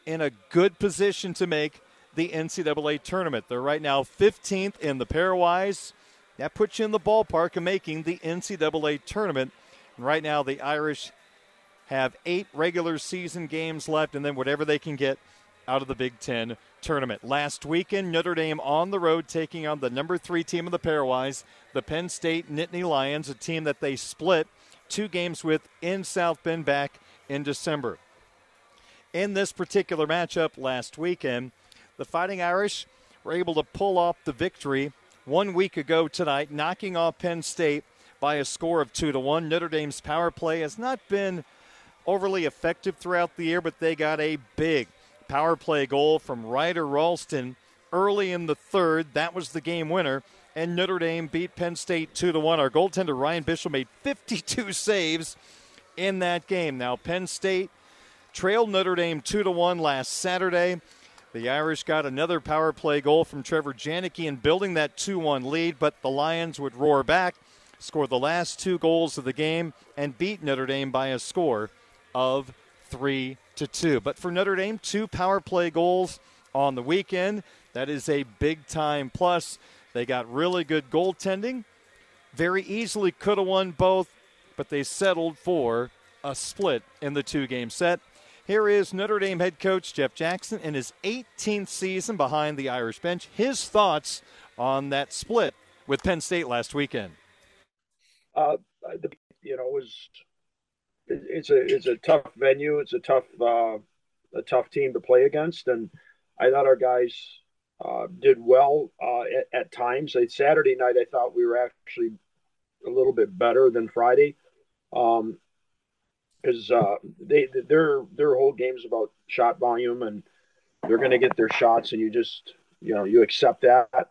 in a good position to make the NCAA tournament. They're right now 15th in the pairwise. That puts you in the ballpark of making the NCAA tournament. And right now, the Irish have eight regular season games left, and then whatever they can get out of the Big Ten tournament. Last weekend, Notre Dame on the road taking on the number three team of the pairwise, the Penn State Nittany Lions, a team that they split two games with in South Bend back in December. In this particular matchup last weekend, the Fighting Irish were able to pull off the victory one week ago tonight, knocking off Penn State by a score of two to one. Notre Dame's power play has not been overly effective throughout the year, but they got a big power play goal from Ryder Rolston early in the third. That was the game winner, and Notre Dame beat Penn State two to one. Our goaltender Ryan Bischel made 52 saves in that game. Now, Penn State trailed Notre Dame 2 to 1 last Saturday. The Irish got another power play goal from Trevor Janicki in building that 2 1 lead, but the Lions would roar back, score the last two goals of the game, and beat Notre Dame by a score of 3 to 2. But for Notre Dame, two power play goals on the weekend. That is a big time plus. They got really good goaltending. Very easily could have won both, but they settled for a split in the two game set. Here is Notre Dame head coach Jeff Jackson in his 18th season behind the Irish bench. His thoughts on that split with Penn State last weekend. Uh, you know, it was it's a it's a tough venue. It's a tough uh, a tough team to play against, and I thought our guys uh, did well uh, at, at, times. Saturday night, I thought we were actually a little bit better than Friday um, because uh, they their their whole game's about shot volume and they're going to get their shots and you just you know you accept that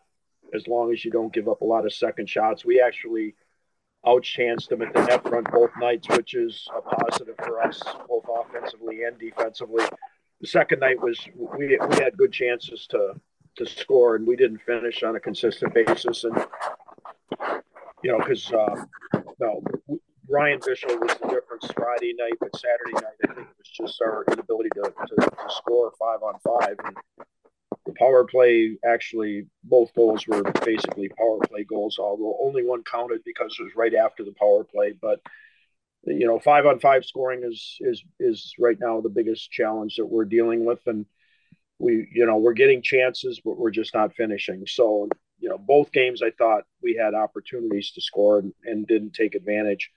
as long as you don't give up a lot of second shots. We actually outchanced them at the net front both nights, which is a positive for us, both offensively and defensively. The second night was we we had good chances to to score, and we didn't finish on a consistent basis. And you know, because uh, no, Ryan Bischel was the difference Friday night, but Saturday night I think it was just our inability to, to, to score five on five. And the power play actually both goals were basically power play goals, although only one counted because it was right after the power play. But you know, five on five scoring is is is right now the biggest challenge that we're dealing with, and we you know we're getting chances, but we're just not finishing. So you know, both games I thought we had opportunities to score and, and didn't take advantage.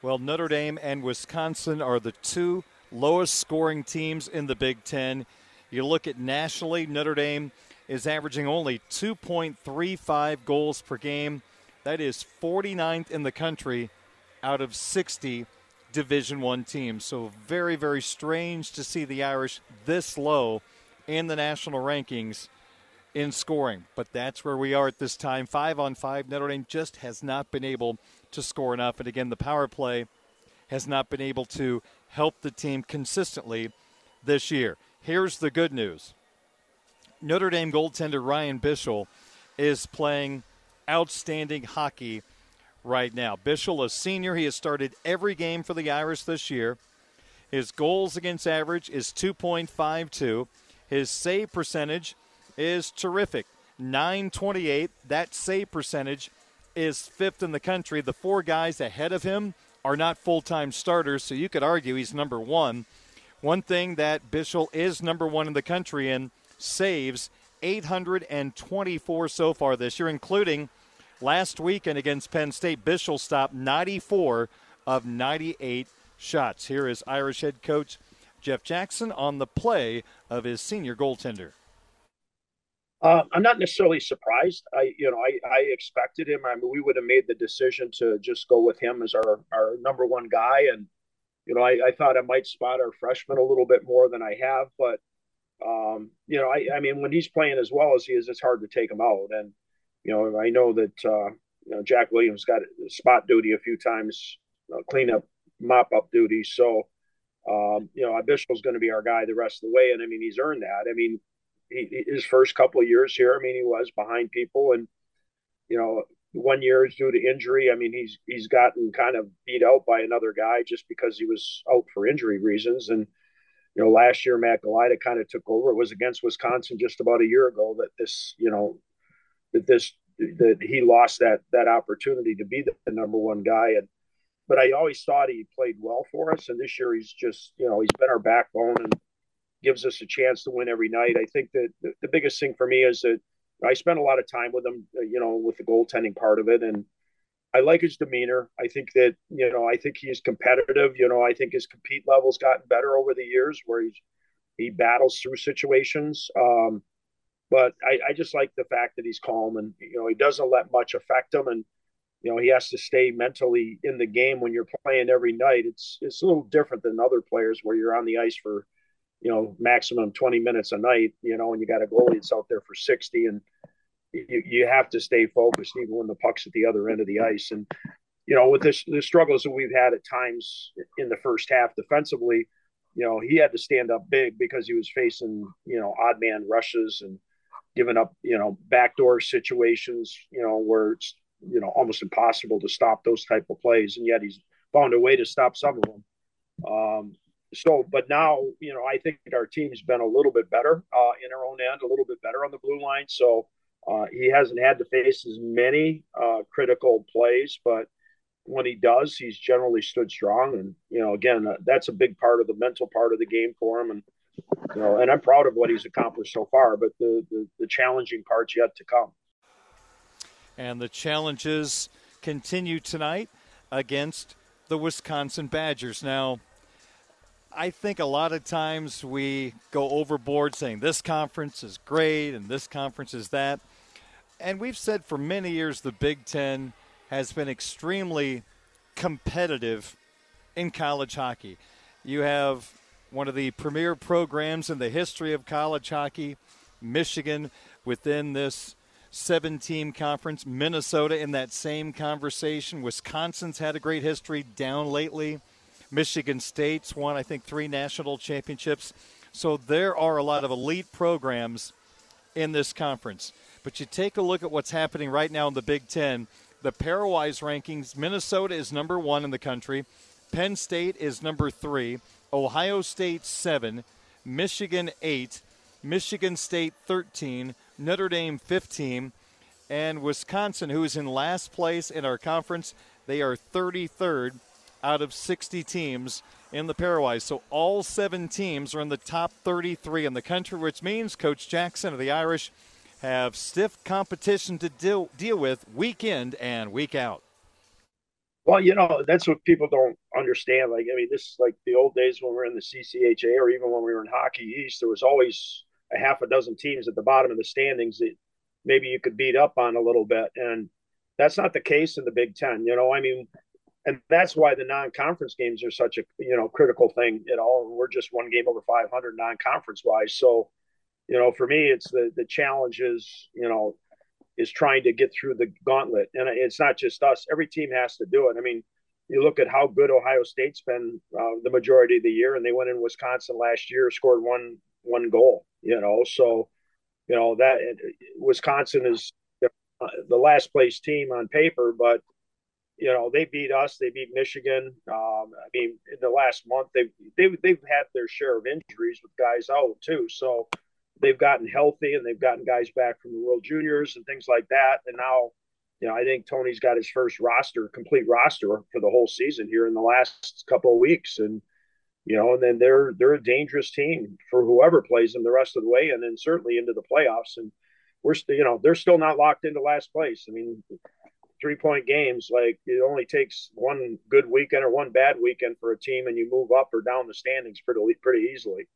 Well, Notre Dame and Wisconsin are the two lowest scoring teams in the Big Ten. You look at nationally, Notre Dame is averaging only 2.35 goals per game. That is 49th in the country out of 60 Division One teams. So very, very strange to see the Irish this low in the national rankings in scoring. But that's where we are at this time. Five on five. Notre Dame just has not been able to score enough. And again, the power play has not been able to help the team consistently this year. Here's the good news Notre Dame goaltender Ryan Bischel is playing outstanding hockey right now. Bischel, a senior, he has started every game for the Irish this year. His goals against average is 2.52. His save percentage is terrific, 928. That save percentage is fifth in the country. The four guys ahead of him are not full time starters, so you could argue he's number one. One thing that Bischel is number one in the country in saves 824 so far this year, including last weekend against Penn State. Bischel stopped 94 of 98 shots. Here is Irish head coach Jeff Jackson on the play of his senior goaltender. Uh, I'm not necessarily surprised. I, you know, I, I expected him. I mean, we would have made the decision to just go with him as our, our number one guy, and you know, I, I thought I might spot our freshman a little bit more than I have, but um, you know, I, I mean, when he's playing as well as he is, it's hard to take him out. And you know, I know that uh, you know Jack Williams got spot duty a few times, uh, cleanup, mop up duty. So, um, you know, Bischel's going to be our guy the rest of the way, and I mean, he's earned that. I mean, he, his first couple of years here, I mean, he was behind people, and you know, one year is due to injury. I mean, he's he's gotten kind of beat out by another guy just because he was out for injury reasons. And you know, last year Matt Galajda kind of took over. It was against Wisconsin just about a year ago that this, you know, that this that he lost that that opportunity to be the, the number one guy. And but I always thought he played well for us. And this year he's just, you know, he's been our backbone and gives us a chance to win every night. I think that the, the biggest thing for me is that I spent a lot of time with him, uh, you know, with the goaltending part of it. And I like his demeanor. I think that, you know, I think he's competitive. You know, I think his compete level's gotten better over the years where he's, he battles through situations. Um, but I, I just like the fact that he's calm and, you know, he doesn't let much affect him. And, you know, he has to stay mentally in the game when you're playing every night. It's, it's a little different than other players where you're on the ice for, you know, maximum 20 minutes a night, you know, and you got a goalie that's out there for 60 and you, you have to stay focused even when the puck's at the other end of the ice. And, you know, with this, the struggles that we've had at times in the first half defensively, you know, he had to stand up big because he was facing, you know, odd man rushes and giving up, you know, backdoor situations, you know, where it's, you know, almost impossible to stop those type of plays. And yet he's found a way to stop some of them. Um, so, but now, you know, I think our team's been a little bit better uh, in our own end, a little bit better on the blue line. So uh, he hasn't had to face as many uh, critical plays, but when he does, he's generally stood strong. And, you know, again, uh, that's a big part of the mental part of the game for him. And, you know, and I'm proud of what he's accomplished so far, but the, the, the challenging part's yet to come. And the challenges continue tonight against the Wisconsin Badgers. Now, I think a lot of times we go overboard saying this conference is great and this conference is that. And we've said for many years the Big Ten has been extremely competitive in college hockey. You have one of the premier programs in the history of college hockey, Michigan, within this seven team conference. Minnesota in that same conversation. Wisconsin's had a great history down lately. Michigan State's won, I think, three national championships. So there are a lot of elite programs in this conference. But you take a look at what's happening right now in the Big Ten. The pairwise rankings Minnesota is number one in the country, Penn State is number three, Ohio State seven, Michigan eight, Michigan State 13, Notre Dame 15, and Wisconsin, who is in last place in our conference, they are 33rd out of 60 teams in the pairwise. So all seven teams are in the top 33 in the country, which means Coach Jackson of the Irish have stiff competition to deal, deal with week and week out. Well, you know, that's what people don't understand. Like, I mean, this is like the old days when we were in the CCHA or even when we were in Hockey East, there was always a half a dozen teams at the bottom of the standings that maybe you could beat up on a little bit. And that's not the case in the Big Ten. You know, I mean, and that's why the non-conference games are such a you know critical thing at all. We're just one game over 500 non-conference wise, so you know for me it's the the challenge is you know is trying to get through the gauntlet, and it's not just us. Every team has to do it. I mean, you look at how good Ohio State's been uh, the majority of the year, and they went in Wisconsin last year, scored one one goal. You know, so you know that Wisconsin is the last place team on paper, but you know they beat us they beat michigan. Um, i mean in the last month they they they've had their share of injuries with guys out too. So they've gotten healthy and they've gotten guys back from the world juniors and things like that. And now you know i think tony's got his first roster complete roster for the whole season here in the last couple of weeks. And you know and then they're they're a dangerous team for whoever plays them the rest of the way and then certainly into the playoffs. And we're still you know they're still not locked into last place. I mean three point games, like it only takes one good weekend or one bad weekend for a team, and you move up or down the standings pretty pretty easily.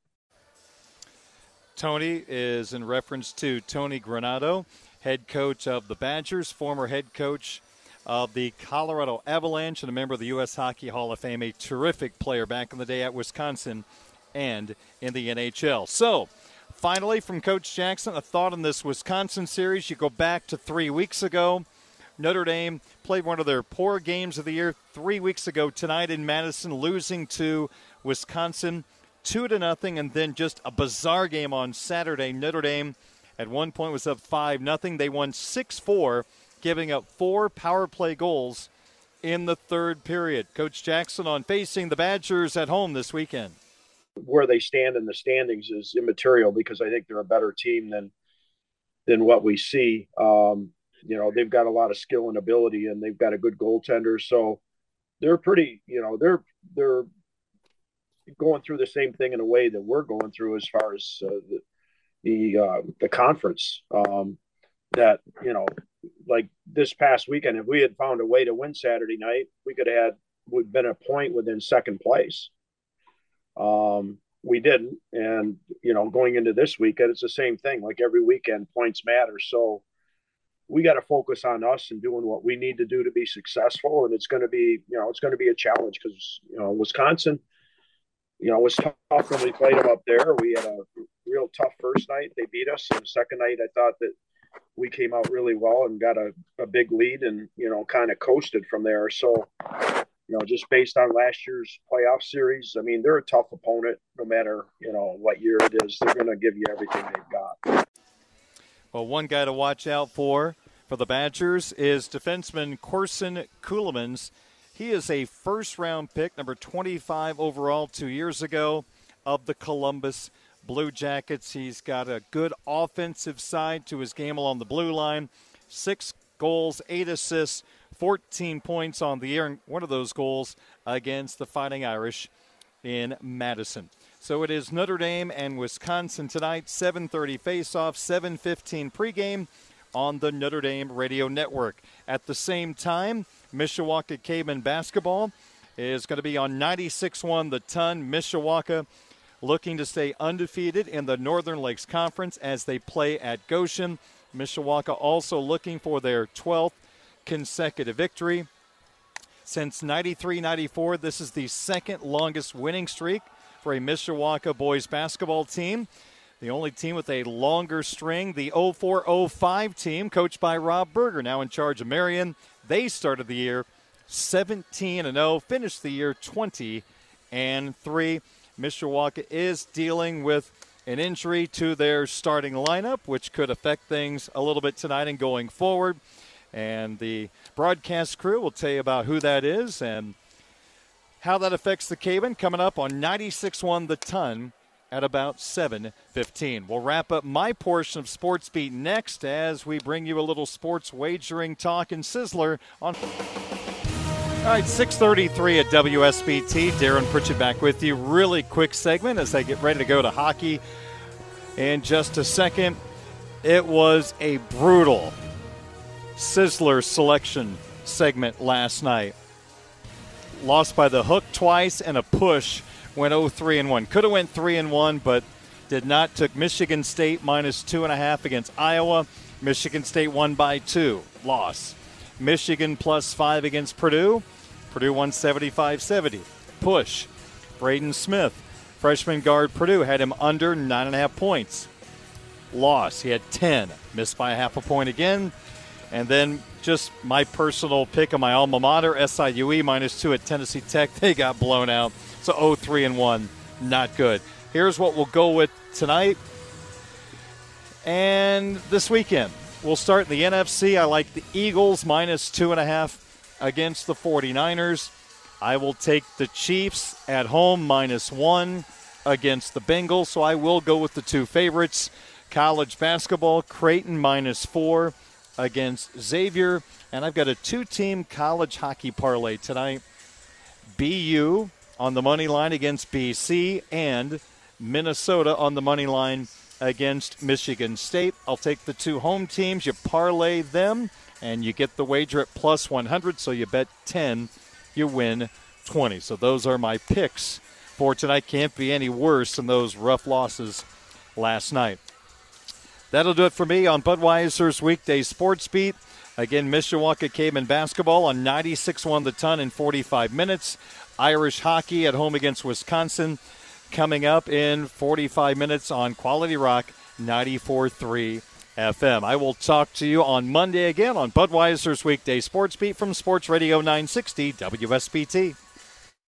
Tony is in reference to Tony Granato, head coach of the Badgers, former head coach of the Colorado Avalanche, and a member of the U.S. Hockey Hall of Fame, a terrific player back in the day at Wisconsin and in the NHL. So, finally, from Coach Jackson, a thought on this Wisconsin series. You go back to three weeks ago. Notre Dame played one of their poor games of the year three weeks ago tonight in Madison, losing to Wisconsin two to nothing, and then just a bizarre game on Saturday. Notre Dame at one point was up five nothing. They won six four, giving up four power play goals in the third period. Coach Jackson on facing the Badgers at home this weekend. Where they stand in the standings is immaterial because I think they're a better team than than what we see. Um, you know, they've got a lot of skill and ability, and they've got a good goaltender. So they're pretty, you know, they're they're going through the same thing in a way that we're going through as far as uh, the the, uh, the conference. Um, that you know, like this past weekend, if we had found a way to win Saturday night, we could have had would been a point within second place. Um, we didn't, and you know, going into this weekend, it's the same thing. Like every weekend, points matter. So we got to focus on us and doing what we need to do to be successful. And it's going to be, you know, it's going to be a challenge because, you know, Wisconsin, you know, was tough when we played them up there. We had a real tough first night. They beat us. And the second night, I thought that we came out really well and got a, a big lead and, you know, kind of coasted from there. So, you know, just based on last year's playoff series, I mean, they're a tough opponent no matter, you know, what year it is. They're going to give you everything they've got. Well, one guy to watch out for for the Badgers is defenseman Corson Ceulemans. He is a first round pick, number 25 overall, two years ago of the Columbus Blue Jackets. He's got a good offensive side to his game along the blue line. Six goals, eight assists, 14 points on the year, and one of those goals against the Fighting Irish in Madison. So it is Notre Dame and Wisconsin tonight, 7:30 face-off, 7:15 pregame on the Notre Dame Radio Network. At the same time, Mishawaka Caveman basketball is going to be on 96.1 the ton. Mishawaka looking to stay undefeated in the Northern Lakes Conference as they play at Goshen. Mishawaka also looking for their 12th consecutive victory. Since 93 94, this is the second longest winning streak for a Mishawaka boys basketball team. The only team with a longer string, the 0405 team, coached by Rob Berger, now in charge of Marion. They started the year 17 and 0, finished the year 20 and 3. Mishawaka is dealing with an injury to their starting lineup, which could affect things a little bit tonight and going forward. And the broadcast crew will tell you about who that is and how that affects the Cajun coming up on 96.1 The Ton at about 7.15. We'll wrap up my portion of Sports Beat next as we bring you a little sports wagering talk and sizzler on... All right, 633 at WSBT. Darren Pritchett back with you. Really quick segment as I get ready to go to hockey in just a second. It was a brutal Sizzler selection segment last night. Lost by the hook twice and a push. Went 0-3 and 1. Could have went 3 and 1, but did not. Took Michigan State minus two and a half against Iowa. Michigan State won by two. Loss. Michigan plus five against Purdue. Purdue won 75 70. Push. Braden Smith, freshman guard Purdue, had him under nine and a half points. Loss. He had 10. Missed by a half a point again. And then just my personal pick of my alma mater, SIUE minus two at Tennessee Tech. They got blown out. So 0 3 and 1. Not good. Here's what we'll go with tonight and this weekend. We'll start in the NFC. I like the Eagles minus two and a half against the 49ers. I will take the Chiefs at home minus one against the Bengals. So I will go with the two favorites. College basketball, Creighton minus four against Xavier. And I've got a two team college hockey parlay tonight. BU on the money line against BC and Minnesota on the money line against Michigan State. I'll take the two home teams, you parlay them, and you get the wager at plus 100. So you bet 10, you win 20. So those are my picks for tonight. Can't be any worse than those rough losses last night. That'll do it for me on Budweiser's weekday sports beat. Again, Mishawaka Cajun basketball on 96-1 the ton in 45 minutes. Irish hockey at home against Wisconsin coming up in 45 minutes on Quality Rock 94.3 FM. I will talk to you on Monday again on Budweiser's weekday sports beat from Sports Radio 960 WSBT.